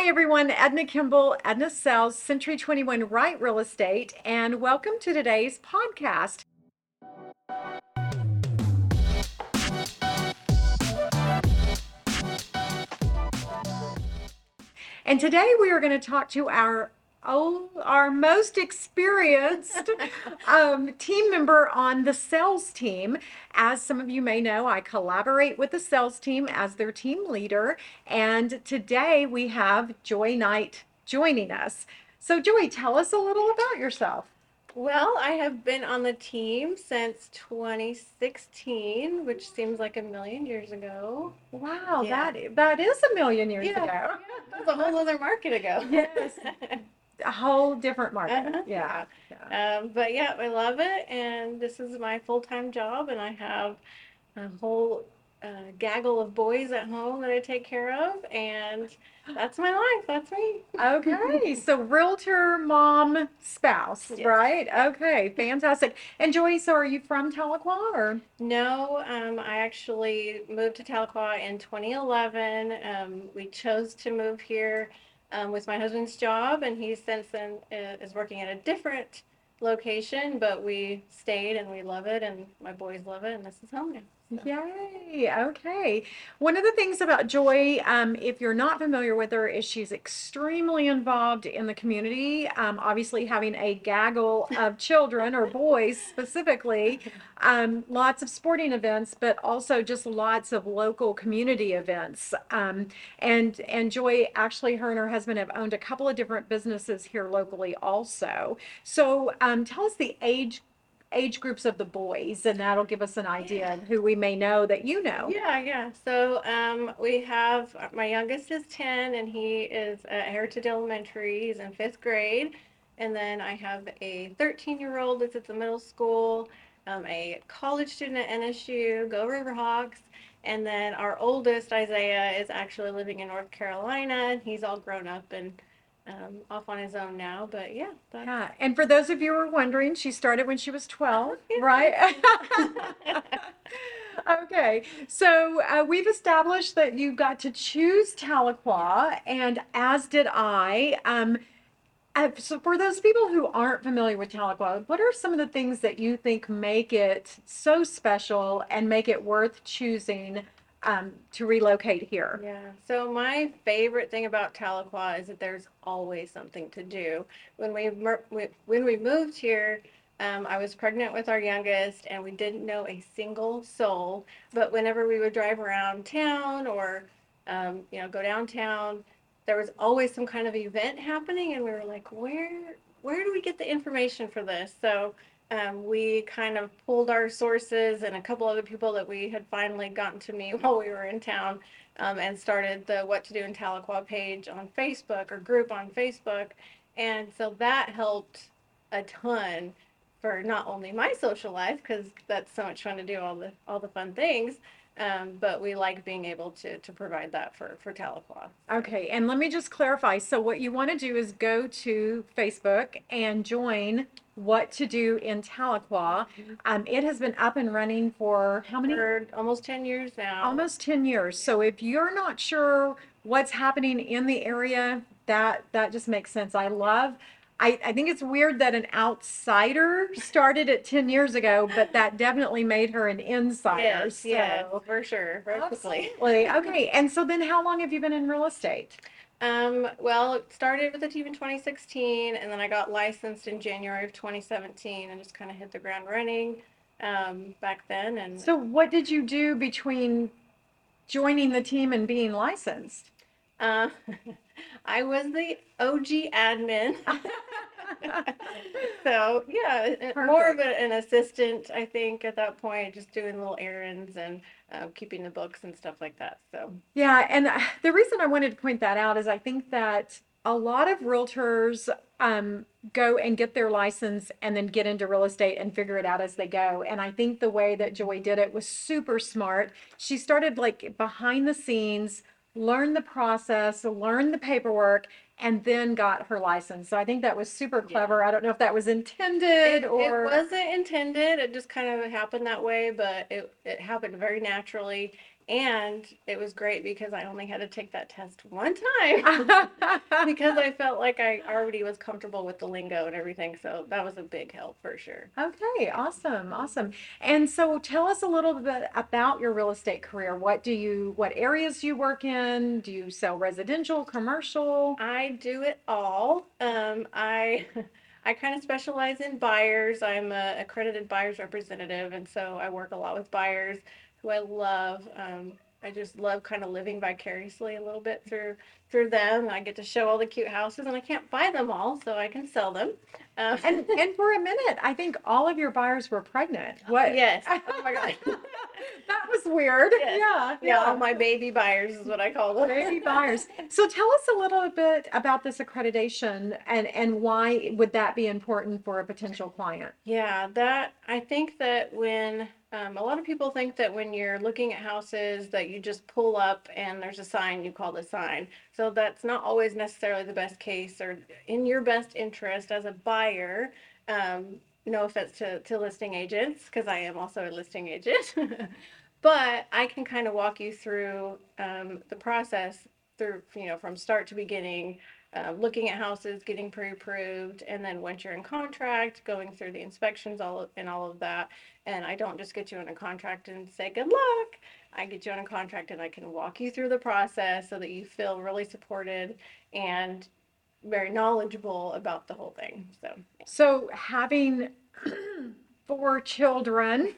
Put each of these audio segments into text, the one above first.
Hi, everyone. Edna Kimble, Edna Sells, Century 21 Wright Real Estate, and welcome to today's podcast. And today we are going to talk to our oh, our most experienced um, team member on the sales team. As some of you may know, I collaborate with the sales team as their team leader. And today we have Joy Knight joining us. So, Joy, tell us a little about yourself. Well, I have been on the team since 2016, which seems like a million years ago. Wow, Yeah. that that is a million years Yeah, ago. yeah, that was a whole other market ago. Yes. A whole different market. Uh-huh, Yeah. yeah. Um, but yeah, I love it, and this is my full-time job, and I have a whole uh, gaggle of boys at home that I take care of, and that's my life. That's me. Okay, so realtor, mom, spouse, Yes. right? Okay, fantastic. And Joy, so are you from Tahlequah or? No, um, I actually moved to Tahlequah in 2011. Um, we chose to move here um, with my husband's job, and he since then uh, is working at a different location, but we stayed and we love it, and my boys love it, and this is home now. Yay, okay. One of the things about Joy, um, if you're not familiar with her, is she's extremely involved in the community. Um, obviously, having a gaggle of children or boys specifically, um, lots of sporting events, but also just lots of local community events. Um, and and Joy, actually, her and her husband have owned a couple of different businesses here locally, also. So, um, tell us the age age groups of the boys, and that'll give us an idea of who we may know that you know. Yeah, yeah. So um, we have my youngest is 10 and he is at Heritage Elementary. He's in fifth grade. And then I have a 13 year old that's at the middle school, um, a college student at NSU, Go Riverhawks. And then our oldest, Isaiah, is actually living in North Carolina he's all grown up and um, off on his own now. But yeah, that's, Yeah, and for those of you who are wondering, she started when she was 12, right? Okay, so uh, we've established that you got to choose Tahlequah, and as did I. Um, uh, so for those people who aren't familiar with Tahlequah, what are some of the things that you think make it so special and make it worth choosing um, to relocate here? Yeah. So my favorite thing about Tahlequah is that there's always something to do. When we when we moved here, um, I was pregnant with our youngest, and we didn't know a single soul. But whenever we would drive around town or um, you know go downtown, there was always some kind of event happening, and we were like, where where do we get the information for this? So um, we kind of pulled our sources and a couple other people that we had finally gotten to meet while we were in town um, and started the What to Do in Tahlequah page on Facebook or group on Facebook. And so that helped a ton for not only my social life, because that's so much fun to do all the all the fun things, um, but we like being able to to provide that for for Tahlequah. Okay, and let me just clarify. So what you want to do is go to Facebook and join What to Do in Tahlequah. Um, it has been up and running for how many? For almost 10 years now. Almost 10 years. So if you're not sure what's happening in the area, that that just makes sense. I love I, I think it's weird that an outsider started it 10 years ago, but that definitely made her an insider. Yes, yes, So- for sure. Very quickly. Absolutely. Okay. And so then how long have you been in real estate? Um, well, it started with the team in 2016, and then I got licensed in January of 2017, and just kind of hit the ground running um, back then. And So what did you do between joining the team and being licensed? uh, I was the OG admin. so yeah, more of a, an assistant, I think, at that point, just doing little errands and uh, keeping the books and stuff like that. So Yeah, and uh, the reason I wanted to point that out is I think that a lot of realtors um, go and get their license and then get into real estate and figure it out as they go. And I think the way that Joy did it was super smart. She started like behind the scenes, learned the process, learned the paperwork, and then got her license. So I think that was super clever. I don't know if that was intended It, or. it wasn't intended. It just kind of happened that way, but it, it happened very naturally. And it was great because I only had to take that test one time because I felt like I already was comfortable with the lingo and everything. So that was a big help for sure. Okay, awesome, awesome. And so tell us a little bit about your real estate career. What do you, what areas do you work in? Do you sell residential, commercial? I do it all. Um, I I kind of specialize in buyers. I'm a accredited buyers representative, and so I work a lot with buyers who I love. Um, I just love kind of living vicariously a little bit through through them. I get to show all the cute houses, and I can't buy them all, so I can sell them. Um, And and for a minute, I think all of your buyers were pregnant. What? yes, oh my god, That was weird. Yes. Yeah, yeah, all my baby buyers is what I call them. Baby buyers. So tell us a little bit about this accreditation and and why would that be important for a potential client? Yeah, that I think that when um, a lot of people think that when you're looking at houses that you just pull up and there's a sign, you call the sign. So that's not always necessarily the best case or in your best interest as a buyer. Um, no offense to, to listing agents, because I am also a listing agent. but I can kind of walk you through um, the process through, you know, from start to beginning uh, looking at houses, getting pre-approved, and then once you're in contract, going through the inspections, all of, and all of that. And I don't just get you on a contract and say good luck. I get you on a contract and I can walk you through the process so that you feel really supported and very knowledgeable about the whole thing. So So having four children,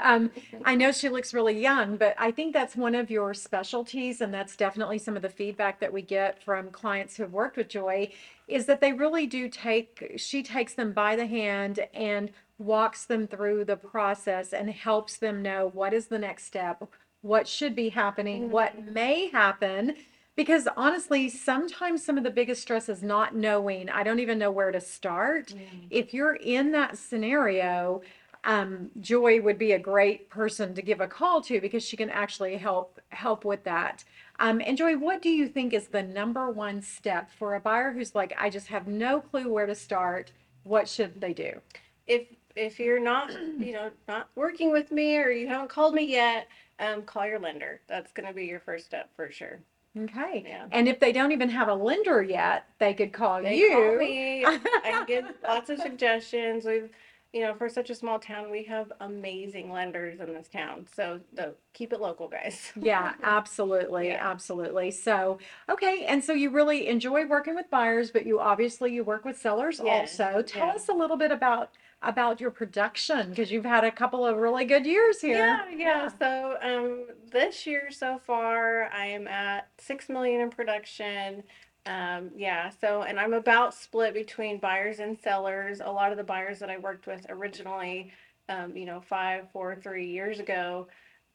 um, I know she looks really young, but I think that's one of your specialties, and that's definitely some of the feedback that we get from clients who have worked with Joy, is that they really do take, she takes them by the hand and walks them through the process and helps them know what is the next step, what should be happening, what may happen. Because honestly, sometimes some of the biggest stress is not knowing, I don't even know where to start. If you're in that scenario, um, Joy would be a great person to give a call to because she can actually help help with that. Um, and Joy, what do you think is the number one step for a buyer who's like, I just have no clue where to start? What should they do? if if you're not you know not working with me or you haven't called me yet, um, call your lender. That's going to be your first step for sure. Okay. Yeah. And if they don't even have a lender yet, they could call They you. call me. I give lots of suggestions. We've, you know, for such a small town, we have amazing lenders in this town. So the, keep it local, guys. Yeah, absolutely, Yeah. absolutely. So, okay, and so you really enjoy working with buyers, but you obviously you work with sellers Yes, also. Tell yeah. us a little bit about about your production because you've had a couple of really good years here. Yeah, yeah. So um, this year so far, I am at six million in production. Um, yeah. So and I'm about split between buyers and sellers. A lot of the buyers that I worked with originally, um, you know, five, four, three years ago,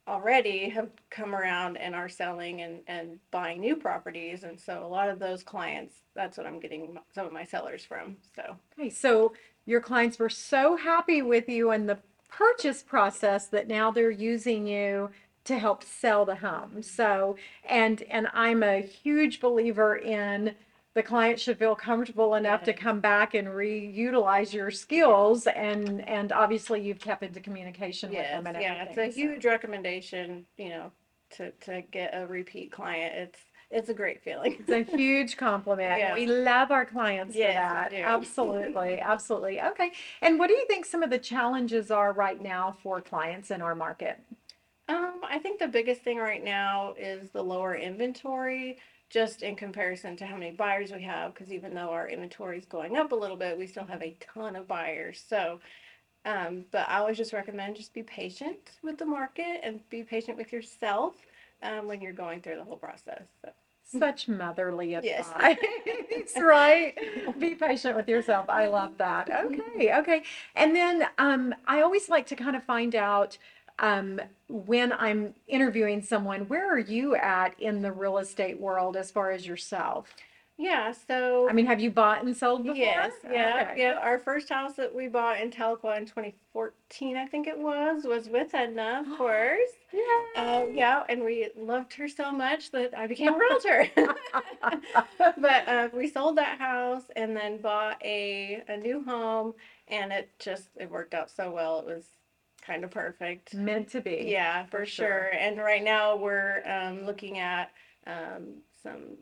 already have come around and are selling and and buying new properties. And so a lot of those clients, that's what I'm getting some of my sellers from. So Okay, so your clients were so happy with you and the purchase process that now they're using you to help sell the home. So, and and I'm a huge believer in the client should feel comfortable enough to come back and reutilize your skills and and obviously you've kept into communication with Yes, them and yeah, it's a so- huge recommendation, you know, to, to get a repeat client. It's, it's a great feeling. It's a huge compliment. Yeah. We love our clients for that. we do. Absolutely, absolutely. Okay. And what do you think some of the challenges are right now for clients in our market? Um, I think the biggest thing right now is the lower inventory, just in comparison to how many buyers we have, because even though our inventory is going up a little bit, we still have a ton of buyers. So, um, but I always just recommend just be patient with the market and be patient with yourself, um, when you're going through the whole process. So. Such motherly Yes. advice, right? Be patient with yourself. I love that. Okay, okay. And then um, I always like to kind of find out um, when I'm interviewing someone, where are you at in the real estate world as far as yourself? Yeah, so. I mean, have you bought and sold before? Yes, yeah, Okay. yeah. Our first house that we bought in Tahlequah in 2014, I think it was, was with Edna, of course. Yeah, uh, yeah, and we loved her so much that I became a realtor. But uh, we sold that house and then bought a, a new home, and it just it worked out so well. It was kind of perfect. Meant to be. Yeah, for, for sure. sure. And right now we're um, looking at um, some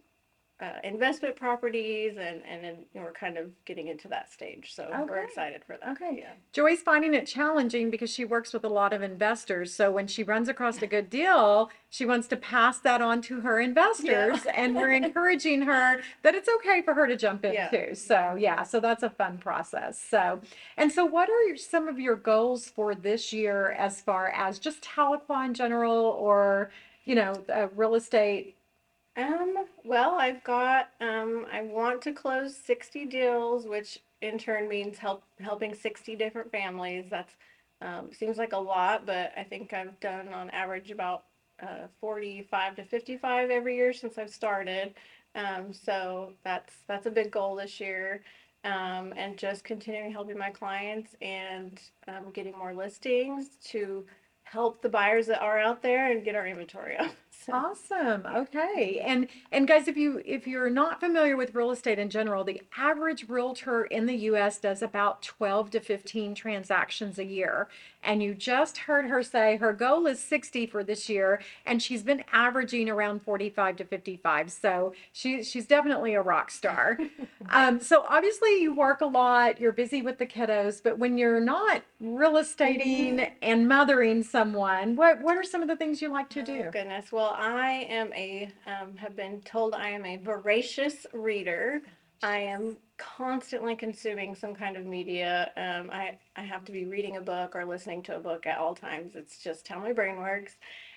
uh, investment properties and, and then we're kind of getting into that stage. So we're Okay. excited for that. Okay. Yeah. Joy's finding it challenging because she works with a lot of investors. So when she runs across a good deal, she wants to pass that on to her investors. And we're encouraging her that it's okay for her to jump in Yeah. too. So yeah, so that's a fun process. So, and so what are your, some of your goals for this year as far as just Tahlequah in general or, you know, uh, real estate? Um, well, I've got, um, I want to close 60 deals, which in turn means help helping 60 different families. That's um, seems like a lot, but I think I've done on average about uh, 45 to 55 every year since I've started. Um, so that's that's a big goal this year. Um, and just continuing helping my clients and um, getting more listings to help the buyers that are out there and get our inventory up. So- Awesome. Okay. And and guys, if you if you're not familiar with real estate in general, the average realtor in the US does about 12 to 15 transactions a year. And you just heard her say her goal is 60 for this year and she's been averaging around 45 to 55. So she she's definitely a rock star. um, so obviously you work a lot, you're busy with the kiddos, but when you're not real estating and mothering someone, what what are some of the things you like to Oh, do? goodness. Well, I am a, um, have been told I am a voracious reader. I am constantly consuming some kind of media. Um, I, I have to be reading a book or listening to a book at all times. It's just how my brain works.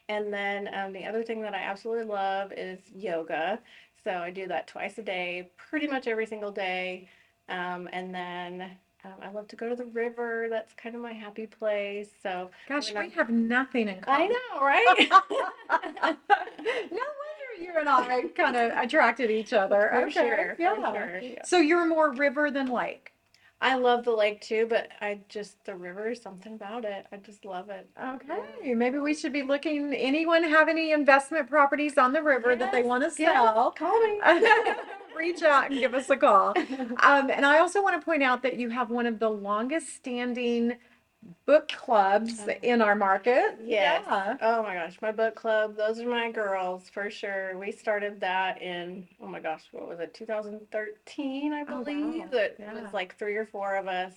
And then um, the other thing that I absolutely love is yoga. So I do that twice a day, pretty much every single day. Um, and then um, I love to go to the river. That's kind of my happy place. So Gosh, we have nothing in common. I know, right? no wonder you and I kind of attracted each other. For okay. sure, for yeah. sure, yeah. So you're more river than lake. I love the lake too, but I just the river, something about it. I just love it. Okay. Maybe we should be looking. Anyone have any investment properties on the river that they Yes, want to yes, sell? Call me. Reach out and give us a call. Um, and I also want to point out that you have one of the longest standing book clubs Oh. in our market. Yes. Yeah. Oh my gosh, my book club, those are my girls for sure. We started that in, oh my gosh, what was it, 2013, I believe. Oh, wow. It Yeah. was like three or four of us,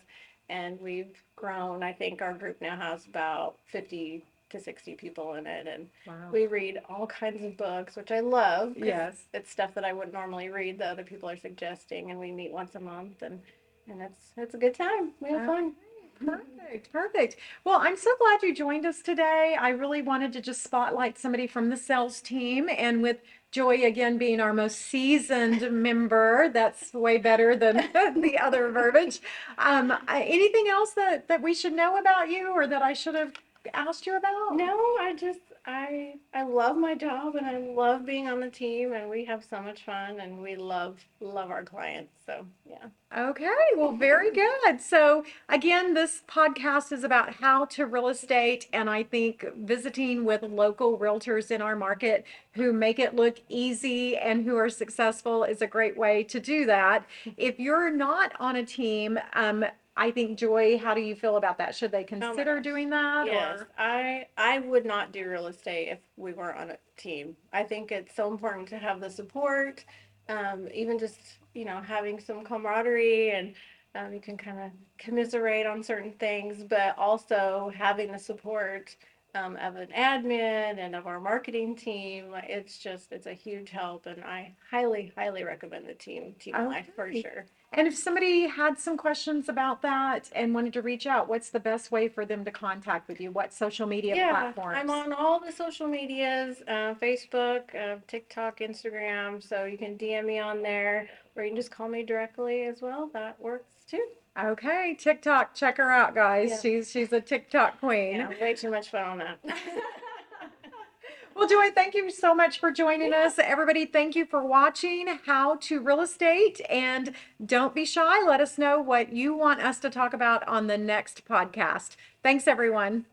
and we've grown. I think our group now has about 50 to 60 people in it, and Wow. we read all kinds of books, which I love Yes. It's stuff that I wouldn't normally read that other people are suggesting, and we meet once a month, and and it's it's a good time. We have fun. Perfect, perfect. Well, I'm so glad you joined us today. I really wanted to just spotlight somebody from the sales team, and with Joy again being our most seasoned member, that's way better than the other verbiage. Um, anything else that that we should know about you, or that I should have asked you about? No, I just I I love my job and I love being on the team and we have so much fun and we love love our clients. So yeah. Okay, well, very good. So, again, this podcast is about how to real estate, and I think visiting with local realtors in our market who make it look easy and who are successful is a great way to do that. If you're not on a team, um, I think Joy, how do you feel about that? Should they consider gosh. doing that? Yes, Or? I I would not do real estate if we weren't on a team. I think it's so important to have the support, um, even just you know having some camaraderie and um, you can kind of commiserate on certain things, but also having the support um, of an admin and of our marketing team. It's just it's a huge help, and I highly highly recommend the team team life for sure. And if somebody had some questions about that and wanted to reach out, what's the best way for them to contact with you? What social media Yeah, platforms? I'm on all the social medias, uh, Facebook, uh, TikTok, Instagram. So you can DM me on there, or you can just call me directly as well. That works too. Okay, TikTok, check her out, guys. Yeah. She's she's a TikTok queen. Yeah, way too much fun on that. Well, Joy, thank you so much for joining us. Everybody, thank you for watching How to Real Estate. And don't be shy. Let us know what you want us to talk about on the next podcast. Thanks, everyone.